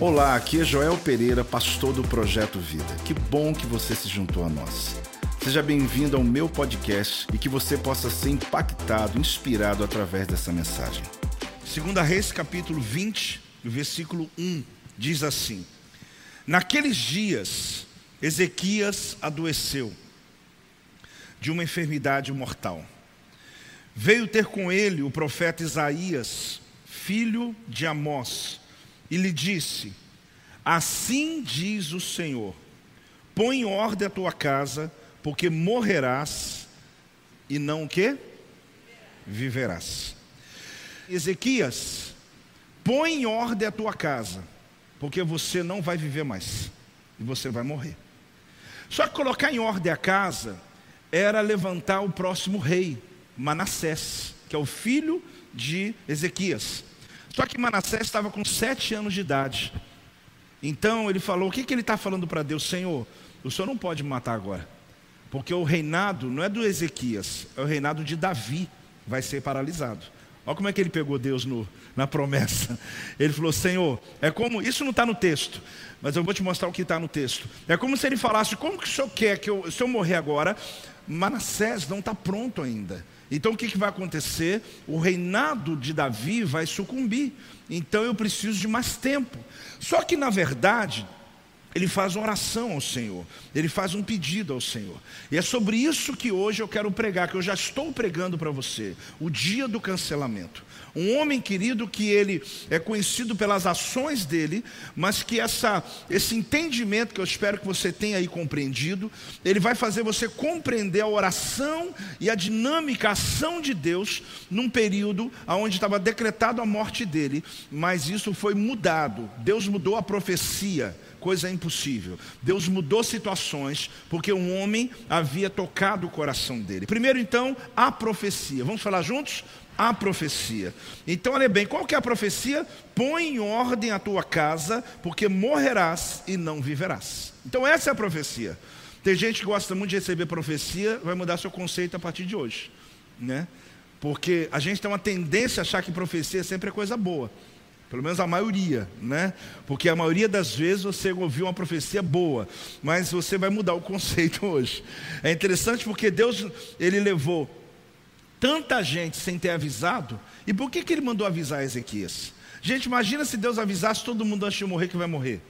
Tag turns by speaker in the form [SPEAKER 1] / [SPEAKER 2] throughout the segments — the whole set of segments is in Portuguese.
[SPEAKER 1] Olá, aqui é Joel Pereira, pastor do Projeto Vida. Que bom que você se juntou a nós. Seja bem-vindo ao meu podcast e que você possa ser impactado, inspirado através dessa mensagem.
[SPEAKER 2] Segunda Reis, capítulo 20, versículo 1, diz assim: Naqueles dias, Ezequias adoeceu de uma enfermidade mortal. Veio ter com ele o profeta Isaías, filho de Amós, e lhe disse: Assim diz o Senhor: Põe em ordem a tua casa, porque morrerás e não o quê? Viverás. Ezequias, põe em ordem a tua casa, porque você não vai viver mais e você vai morrer. Só que colocar em ordem a casa era levantar o próximo rei, Manassés, que é o filho de Ezequias. Só que Manassés estava com sete anos de idade. Então ele falou: o que, que ele está falando para Deus? Senhor, o senhor não pode me matar agora. Porque o reinado não é do Ezequias, é o reinado de Davi, vai ser paralisado. Olha como é que ele pegou Deus no, na promessa. Ele falou: Senhor, é como. Isso não está no texto, mas eu vou te mostrar o que está no texto. É como se ele falasse: Como que o senhor quer que eu, se eu morrer agora? Manassés não está pronto ainda. Então o que, que vai acontecer? O reinado de Davi vai sucumbir. Então eu preciso de mais tempo. Só que na verdade, ele faz uma oração ao Senhor, ele faz um pedido ao Senhor. E é sobre isso que hoje eu quero pregar, que eu já estou pregando para você, o dia do cancelamento. Um homem querido que ele é conhecido pelas ações dele, mas que essa, esse entendimento que eu espero que você tenha aí compreendido, ele vai fazer você compreender a oração e a dinâmica, a ação de Deus num período onde estava decretado a morte dele, mas isso foi mudado. Deus mudou a profecia coisa impossível. Deus mudou situações porque um homem havia tocado o coração dele. Primeiro, então, a profecia. Vamos falar juntos? A profecia. Então, olha bem, qual que é a profecia? Põe em ordem a tua casa, porque morrerás e não viverás. Então, essa é a profecia. Tem gente que gosta muito de receber profecia, vai mudar seu conceito a partir de hoje, né? Porque a gente tem uma tendência a achar que profecia sempre é coisa boa. Pelo menos a maioria, né? Porque a maioria das vezes você ouviu uma profecia boa, mas você vai mudar o conceito hoje. É interessante porque Deus, ele levou tanta gente sem ter avisado, e por que, que ele mandou avisar Ezequias? Gente, imagina se Deus avisasse todo mundo antes de morrer que vai morrer.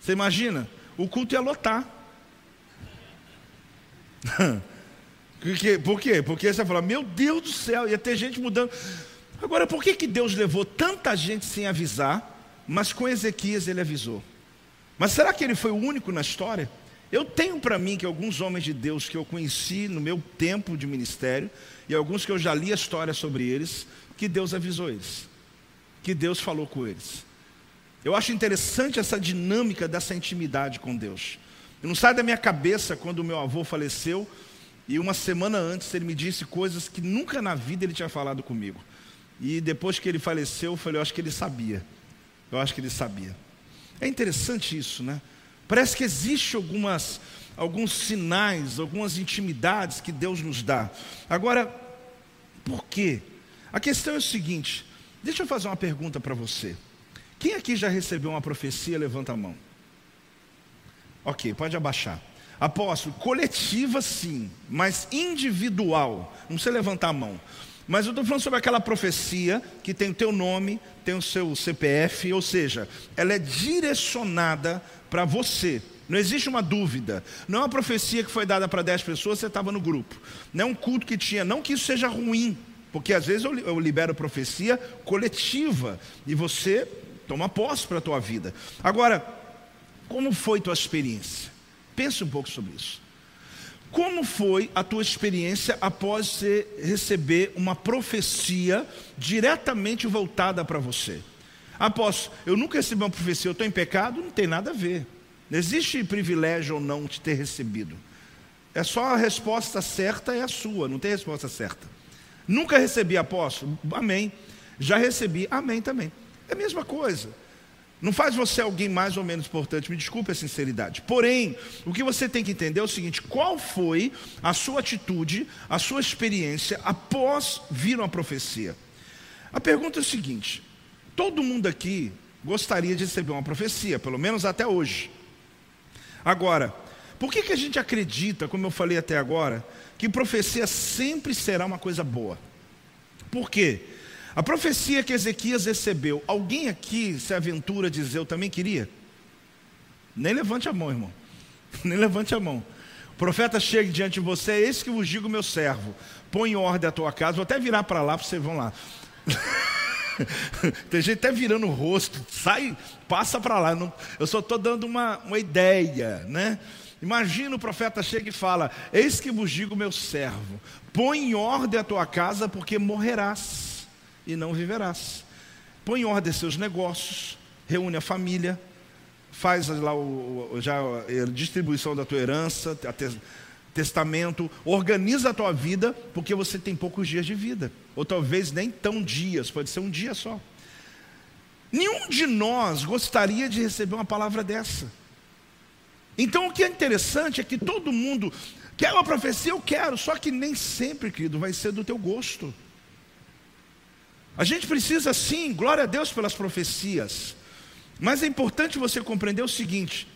[SPEAKER 2] Você imagina? O culto ia lotar. por quê? Porque você vai falar, meu Deus do céu, ia ter gente mudando. Agora, por que, que Deus levou tanta gente sem avisar, mas com Ezequias ele avisou? Mas será que ele foi o único na história? Eu tenho para mim que alguns homens de Deus que eu conheci no meu tempo de ministério, e alguns que eu já li a história sobre eles, que Deus avisou eles, que Deus falou com eles. Eu acho interessante essa dinâmica dessa intimidade com Deus. Eu não sai da minha cabeça quando o meu avô faleceu, e uma semana antes ele me disse coisas que nunca na vida ele tinha falado comigo. E depois que ele faleceu, eu falei, eu acho que ele sabia. Eu acho que ele sabia. É interessante isso, né? Parece que existe algumas, alguns sinais, algumas intimidades que Deus nos dá. Agora, por quê? A questão é o seguinte: deixa eu fazer uma pergunta para você. Quem aqui já recebeu uma profecia? Levanta a mão. Ok, pode abaixar. Apóstolo, coletiva sim, mas individual. Não precisa levantar a mão. Mas eu estou falando sobre aquela profecia que tem o teu nome, tem o seu CPF, ou seja, ela é direcionada para você. Não existe uma dúvida. Não é uma profecia que foi dada para 10 pessoas, você estava no grupo. Não é um culto que tinha. Não que isso seja ruim, porque às vezes eu libero profecia coletiva e você toma posse para a tua vida. Agora, como foi tua experiência? Pense um pouco sobre isso. Como foi a tua experiência após você receber uma profecia diretamente voltada para você? Após, eu nunca recebi uma profecia, eu estou em pecado, não tem nada a ver. Não existe privilégio ou não de ter recebido. É só a resposta certa é a sua, não tem resposta certa. Nunca recebi apóstolo? Amém. Já recebi? Amém também. É a mesma coisa. Não faz você alguém mais ou menos importante, me desculpe a sinceridade. Porém, o que você tem que entender é o seguinte: qual foi a sua atitude, a sua experiência após vir uma profecia? A pergunta é o seguinte: todo mundo aqui gostaria de receber uma profecia, pelo menos até hoje. Agora, por que, que a gente acredita, como eu falei até agora, que profecia sempre será uma coisa boa? Por quê? A profecia que Ezequias recebeu, alguém aqui se aventura a dizer eu também queria? Nem levante a mão, irmão. Nem levante a mão. O profeta chega diante de você, é esse que vos digo, meu servo. Põe em ordem a tua casa. Vou até virar para lá para vocês vão lá. Tem gente até virando o rosto, sai, passa para lá. Eu só estou dando uma, uma ideia, né? Imagina o profeta chega e fala: Eis que vos digo, meu servo, põe em ordem a tua casa, porque morrerás e não viverás. Põe em ordem seus negócios, reúne a família, faz lá o, já a distribuição da tua herança, testamento, organiza a tua vida, porque você tem poucos dias de vida, ou talvez nem tão dias, pode ser um dia só. Nenhum de nós gostaria de receber uma palavra dessa. Então o que é interessante é que todo mundo quer uma profecia, eu quero, só que nem sempre, querido, vai ser do teu gosto. A gente precisa sim, glória a Deus pelas profecias, mas é importante você compreender o seguinte: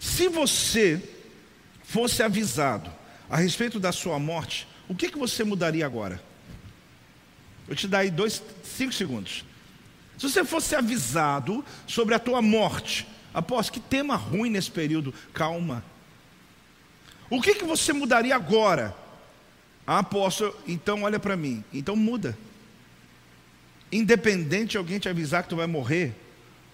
[SPEAKER 2] se você fosse avisado a respeito da sua morte, o que, que você mudaria agora? Eu te aí dois, cinco segundos. Se você fosse avisado sobre a tua morte, após que tema ruim nesse período, calma. O que, que você mudaria agora? Ah, apóstolo, então olha para mim, então muda. Independente de alguém te avisar que tu vai morrer,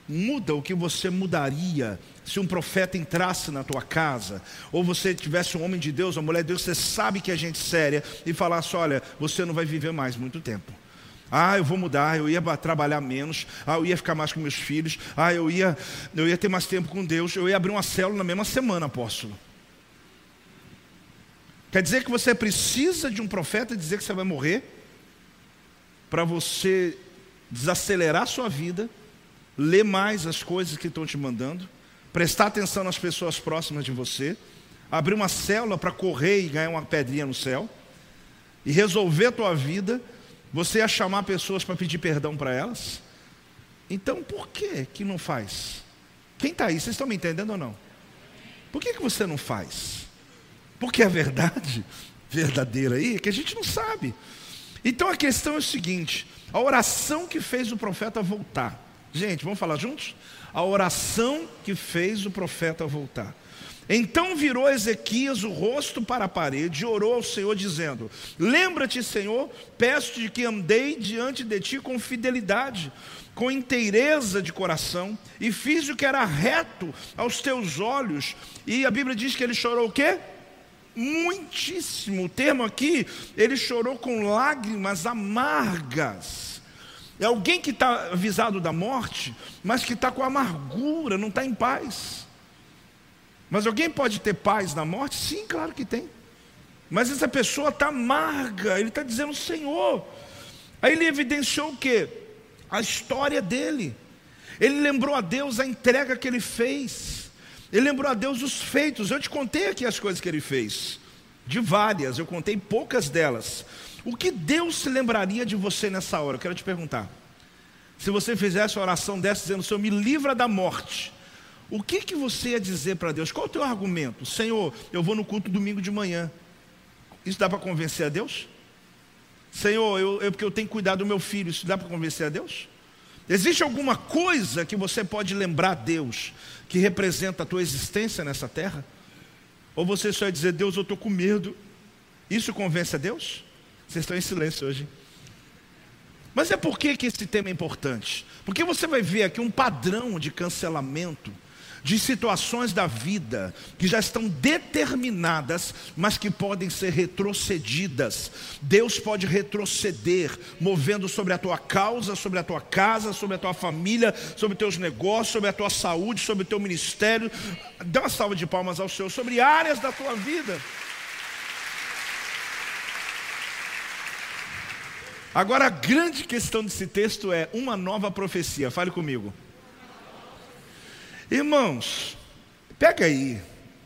[SPEAKER 2] muda o que você mudaria se um profeta entrasse na tua casa, ou você tivesse um homem de Deus, uma mulher de Deus, você sabe que é gente séria, e falasse: olha, você não vai viver mais muito tempo. Ah, eu vou mudar, eu ia trabalhar menos, ah, eu ia ficar mais com meus filhos, ah, eu ia, eu ia ter mais tempo com Deus, eu ia abrir uma célula na mesma semana, apóstolo. Quer dizer que você precisa de um profeta dizer que você vai morrer, para você desacelerar sua vida ler mais as coisas que estão te mandando, prestar atenção nas pessoas próximas de você, abrir uma célula para correr e ganhar uma pedrinha no céu, e resolver a tua vida, você ia chamar pessoas para pedir perdão para elas. Então por que que não faz? Quem está aí, vocês estão me entendendo ou não? Por que, que você não faz? Porque a verdade verdadeira aí é que a gente não sabe. Então a questão é o seguinte: a oração que fez o profeta voltar Gente, vamos falar juntos? A oração que fez o profeta voltar. Então virou Ezequias o rosto para a parede e orou ao Senhor, dizendo: Lembra-te, Senhor, peço-te que andei diante de ti com fidelidade, com inteireza de coração, e fiz o que era reto aos teus olhos. E a Bíblia diz que ele chorou o quê? Muitíssimo. O termo aqui, ele chorou com lágrimas amargas. É alguém que está avisado da morte, mas que está com amargura, não está em paz. Mas alguém pode ter paz na morte? Sim, claro que tem. Mas essa pessoa está amarga, ele está dizendo, Senhor. Aí ele evidenciou o quê? A história dele. Ele lembrou a Deus a entrega que ele fez. Ele lembrou a Deus os feitos. Eu te contei aqui as coisas que ele fez. De várias, eu contei poucas delas. O que Deus se lembraria de você nessa hora? Eu quero te perguntar. Se você fizesse uma oração dessa dizendo, Senhor, me livra da morte, o que, que você ia dizer para Deus? Qual o teu argumento? Senhor, eu vou no culto domingo de manhã. Isso dá para convencer a Deus? Senhor, eu, eu, porque eu tenho que cuidar do meu filho, isso dá para convencer a Deus? Existe alguma coisa que você pode lembrar a Deus que representa a tua existência nessa terra? Ou você só ia dizer, Deus, eu estou com medo. Isso convence a Deus? Vocês estão em silêncio hoje. Mas é por que, que esse tema é importante? Porque você vai ver aqui um padrão de cancelamento de situações da vida que já estão determinadas, mas que podem ser retrocedidas. Deus pode retroceder, movendo sobre a tua causa, sobre a tua casa, sobre a tua família, sobre teus negócios, sobre a tua saúde, sobre o teu ministério. Dá uma salva de palmas ao Senhor, sobre áreas da tua vida. Agora, a grande questão desse texto é uma nova profecia. Fale comigo. Irmãos, pega aí,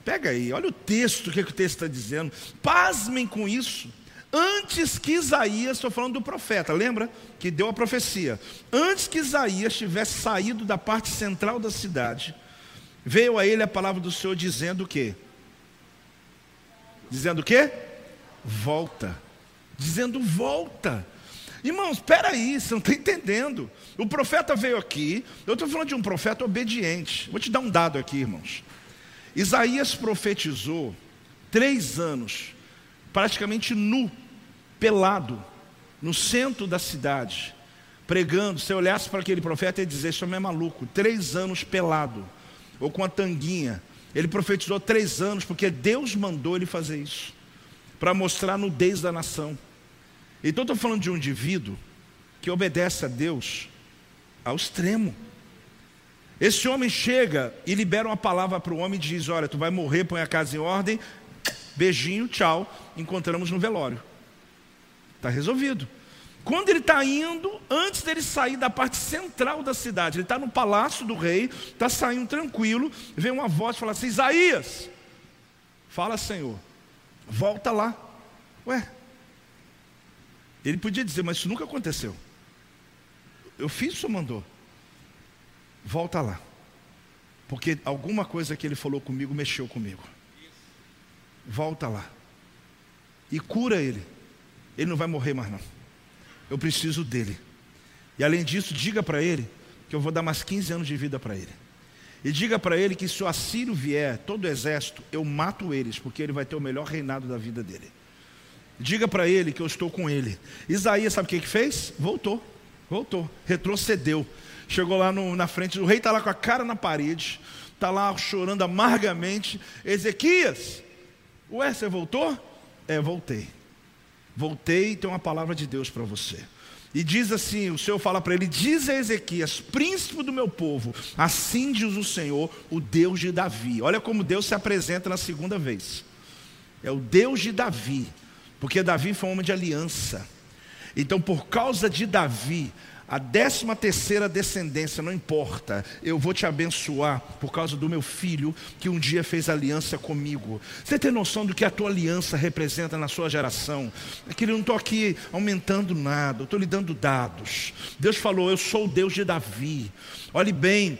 [SPEAKER 2] pega aí, olha o texto, o que, é que o texto está dizendo. Pasmem com isso. Antes que Isaías, estou falando do profeta, lembra? Que deu a profecia. Antes que Isaías tivesse saído da parte central da cidade, veio a ele a palavra do Senhor dizendo o quê? Dizendo o quê? Volta. Dizendo volta. Irmãos, espera aí, você não está entendendo. O profeta veio aqui, eu estou falando de um profeta obediente. Vou te dar um dado aqui, irmãos. Isaías profetizou três anos, praticamente nu, pelado, no centro da cidade, pregando. Se eu olhasse para aquele profeta, ia dizer: Isso é maluco. Três anos pelado, ou com a tanguinha. Ele profetizou três anos, porque Deus mandou ele fazer isso, para mostrar a nudez da nação. Então estou falando de um indivíduo que obedece a Deus ao extremo. Esse homem chega e libera uma palavra para o homem e diz: Olha, tu vai morrer, põe a casa em ordem, beijinho, tchau, encontramos no velório. Está resolvido. Quando ele está indo, antes dele sair da parte central da cidade, ele está no palácio do rei, está saindo tranquilo, vem uma voz e fala assim: Isaías, fala Senhor, volta lá. Ué, ele podia dizer, mas isso nunca aconteceu. Eu fiz, o senhor mandou. Volta lá. Porque alguma coisa que ele falou comigo mexeu comigo. Volta lá. E cura ele. Ele não vai morrer mais não. Eu preciso dele. E além disso, diga para ele que eu vou dar mais 15 anos de vida para ele. E diga para ele que se o Assírio vier, todo o exército, eu mato eles, porque ele vai ter o melhor reinado da vida dele. Diga para ele que eu estou com ele. Isaías, sabe o que, que fez? Voltou, voltou, retrocedeu. Chegou lá no, na frente, o rei está lá com a cara na parede, está lá chorando amargamente. Ezequias, ué, você voltou? É, voltei. Voltei e tem uma palavra de Deus para você. E diz assim: o Senhor fala para ele: Diz a Ezequias, príncipe do meu povo, assim diz o Senhor, o Deus de Davi. Olha como Deus se apresenta na segunda vez. É o Deus de Davi. Porque Davi foi um homem de aliança. Então, por causa de Davi, a décima terceira descendência, não importa, eu vou te abençoar por causa do meu filho que um dia fez aliança comigo. Você tem noção do que a tua aliança representa na sua geração? É que eu não estou aqui aumentando nada, eu estou lhe dando dados. Deus falou: Eu sou o Deus de Davi. Olhe bem,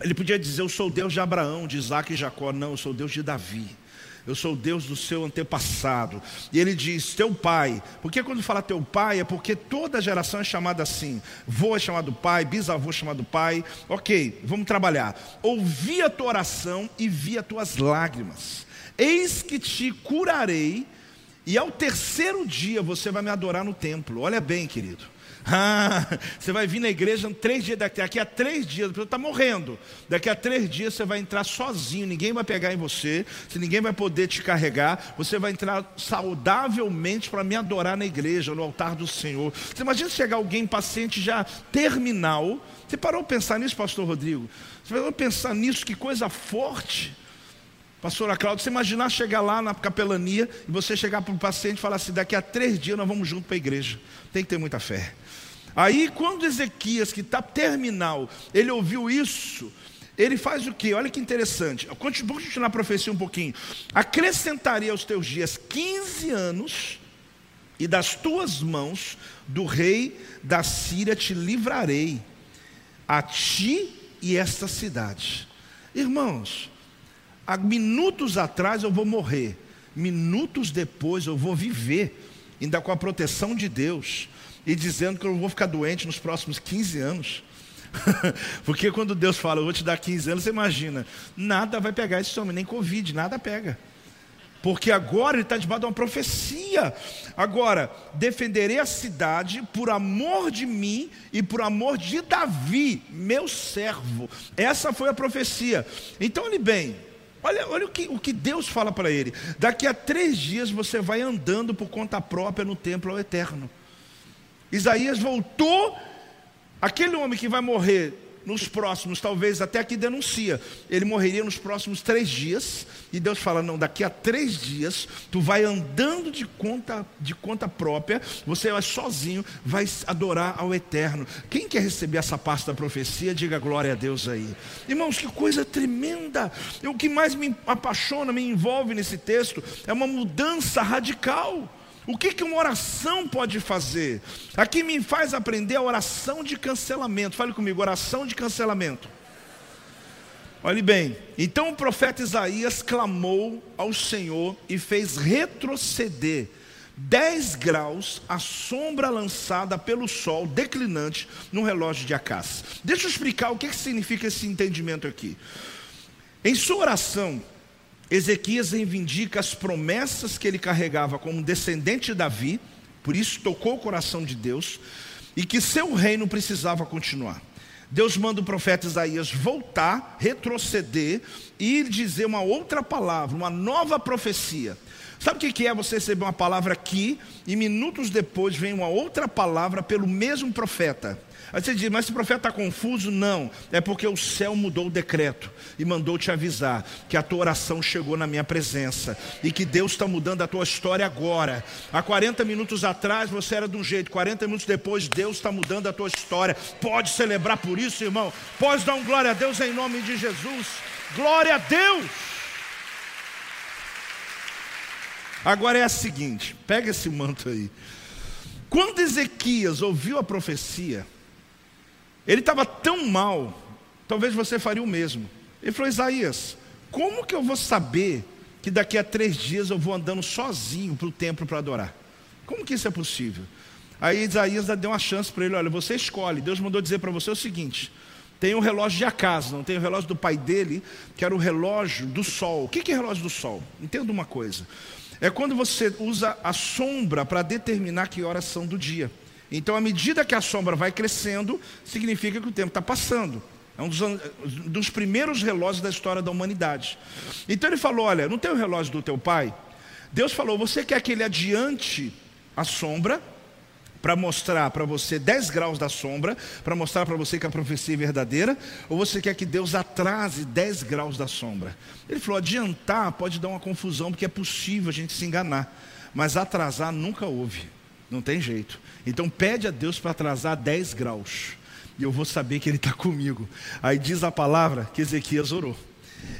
[SPEAKER 2] ele podia dizer: Eu sou o Deus de Abraão, de Isaac e Jacó. Não, eu sou o Deus de Davi eu sou o Deus do seu antepassado. E ele diz, teu pai. Porque quando fala teu pai, é porque toda geração é chamada assim. Vô é chamado pai, bisavô é chamado pai. Ok, vamos trabalhar. Ouvi a tua oração e vi as tuas lágrimas. Eis que te curarei, e ao terceiro dia você vai me adorar no templo. Olha bem, querido. Ah, você vai vir na igreja três dias, daqui, daqui a três dias, você está morrendo. Daqui a três dias você vai entrar sozinho, ninguém vai pegar em você, ninguém vai poder te carregar, você vai entrar saudavelmente para me adorar na igreja, no altar do Senhor. Você imagina chegar alguém paciente já terminal. Você parou para pensar nisso, pastor Rodrigo? Você parou para pensar nisso, que coisa forte. Pastora Cláudia, você imaginar chegar lá na capelania e você chegar para o paciente e falar assim: daqui a três dias nós vamos junto para a igreja. Tem que ter muita fé. Aí, quando Ezequias, que está terminal, ele ouviu isso, ele faz o que? Olha que interessante. Vamos continuar a profecia um pouquinho. Acrescentaria aos teus dias 15 anos, e das tuas mãos do rei da Síria te livrarei, a ti e esta cidade. Irmãos, há minutos atrás eu vou morrer, minutos depois eu vou viver, ainda com a proteção de Deus e dizendo que eu vou ficar doente nos próximos 15 anos. Porque quando Deus fala, eu vou te dar 15 anos, você imagina, nada vai pegar esse homem, nem Covid, nada pega. Porque agora ele está debaixo de uma profecia. Agora, defenderei a cidade por amor de mim e por amor de Davi, meu servo. Essa foi a profecia. Então, olhe bem, olha, olha o, que, o que Deus fala para ele. Daqui a três dias você vai andando por conta própria no templo ao eterno. Isaías voltou, aquele homem que vai morrer nos próximos, talvez até aqui denuncia, ele morreria nos próximos três dias, e Deus fala: não, daqui a três dias, tu vai andando de conta, de conta própria, você vai sozinho, vai adorar ao eterno. Quem quer receber essa parte da profecia, diga glória a Deus aí. Irmãos, que coisa tremenda! O que mais me apaixona, me envolve nesse texto, é uma mudança radical. O que, que uma oração pode fazer? Aqui me faz aprender a oração de cancelamento. Fale comigo, oração de cancelamento. Olhe bem, então o profeta Isaías clamou ao Senhor e fez retroceder 10 graus a sombra lançada pelo sol declinante no relógio de Acás. Deixa eu explicar o que, que significa esse entendimento aqui. Em sua oração, Ezequias reivindica as promessas que ele carregava como descendente de Davi, por isso tocou o coração de Deus, e que seu reino precisava continuar. Deus manda o profeta Isaías voltar, retroceder e dizer uma outra palavra, uma nova profecia. Sabe o que é você receber uma palavra aqui e minutos depois vem uma outra palavra pelo mesmo profeta? Aí você diz, mas esse profeta está confuso? Não, é porque o céu mudou o decreto e mandou te avisar que a tua oração chegou na minha presença e que Deus está mudando a tua história agora. Há 40 minutos atrás você era de um jeito, 40 minutos depois Deus está mudando a tua história. Pode celebrar por isso, irmão. Pode dar um glória a Deus em nome de Jesus. Glória a Deus. Agora é a seguinte, pega esse manto aí. Quando Ezequias ouviu a profecia, ele estava tão mal, talvez você faria o mesmo. Ele falou: Isaías, como que eu vou saber que daqui a três dias eu vou andando sozinho para o templo para adorar? Como que isso é possível? Aí Isaías deu uma chance para ele: olha, você escolhe. Deus mandou dizer para você o seguinte: tem um relógio de acaso, não tem o relógio do pai dele, que era o relógio do sol. O que é relógio do sol? Entenda uma coisa: é quando você usa a sombra para determinar que horas são do dia. Então, à medida que a sombra vai crescendo, significa que o tempo está passando. É um dos, dos, primeiros relógios da história da humanidade. Então ele falou: Olha, não tem o relógio do teu pai? Deus falou: Você quer que ele adiante a sombra, para mostrar para você 10 graus da sombra, para mostrar para você que a profecia é verdadeira, ou você quer que Deus atrase 10 graus da sombra? Ele falou: Adiantar pode dar uma confusão, porque é possível a gente se enganar, mas atrasar nunca houve. Não tem jeito. Então pede a Deus para atrasar 10 graus. E eu vou saber que Ele está comigo. Aí diz a palavra que Ezequias orou.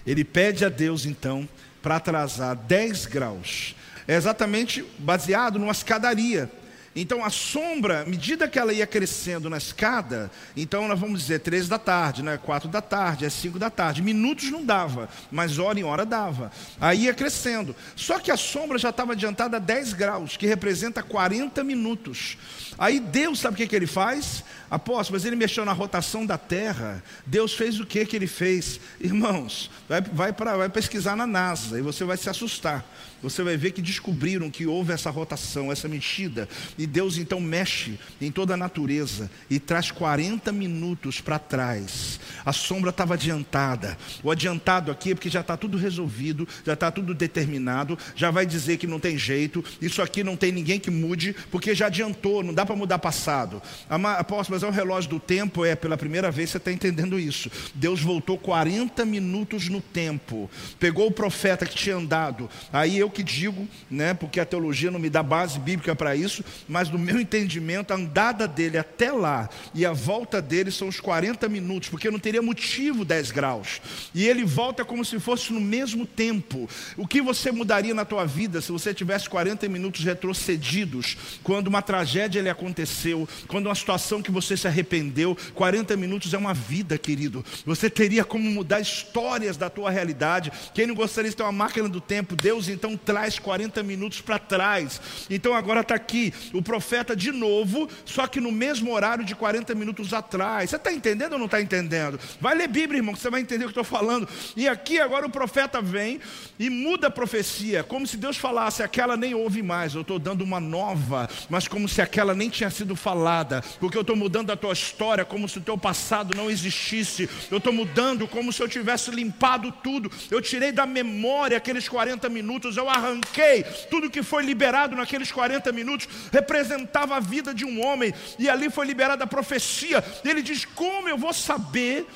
[SPEAKER 2] Ele pede a Deus então para atrasar 10 graus. É exatamente baseado numa escadaria. Então a sombra, à medida que ela ia crescendo na escada, então nós vamos dizer três da tarde, né? quatro da tarde, é cinco da tarde. Minutos não dava, mas hora em hora dava. Aí ia crescendo. Só que a sombra já estava adiantada a 10 graus, que representa 40 minutos. Aí Deus, sabe o que, que ele faz? Apóstolo, mas ele mexeu na rotação da terra. Deus fez o que que ele fez? Irmãos, vai, vai, pra, vai pesquisar na NASA e você vai se assustar você vai ver que descobriram que houve essa rotação, essa mexida, e Deus então mexe em toda a natureza e traz 40 minutos para trás. A sombra estava adiantada. O adiantado aqui é porque já está tudo resolvido, já está tudo determinado, já vai dizer que não tem jeito, isso aqui não tem ninguém que mude, porque já adiantou, não dá para mudar passado. Apóstolo, mas é o relógio do tempo, é, pela primeira vez você está entendendo isso. Deus voltou 40 minutos no tempo, pegou o profeta que tinha andado, aí eu que digo, né, porque a teologia não me dá base bíblica para isso, mas no meu entendimento, a andada dele até lá e a volta dele são os 40 minutos, porque não teria motivo 10 graus. E ele volta como se fosse no mesmo tempo. O que você mudaria na tua vida se você tivesse 40 minutos retrocedidos, quando uma tragédia lhe aconteceu, quando uma situação que você se arrependeu, 40 minutos é uma vida, querido. Você teria como mudar histórias da tua realidade. Quem não gostaria de ter uma máquina do tempo, Deus então traz 40 minutos para trás. Então agora está aqui o profeta de novo, só que no mesmo horário de 40 minutos atrás. Você está entendendo ou não está entendendo? Vai ler Bíblia, irmão, que você vai entender o que estou falando. E aqui agora o profeta vem e muda a profecia, como se Deus falasse: aquela nem ouve mais, eu estou dando uma nova, mas como se aquela nem tinha sido falada, porque eu estou mudando a tua história como se o teu passado não existisse. Eu estou mudando como se eu tivesse limpado tudo. Eu tirei da memória aqueles 40 minutos, arranquei tudo que foi liberado naqueles 40 minutos, representava a vida de um homem, e ali foi liberada a profecia. Ele diz: Como eu vou saber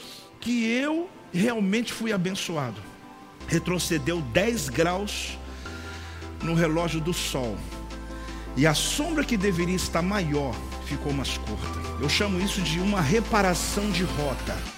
[SPEAKER 2] que eu realmente fui abençoado? Retrocedeu 10 graus no relógio do sol, e a sombra que deveria estar maior ficou mais curta. Eu chamo isso de uma reparação de rota.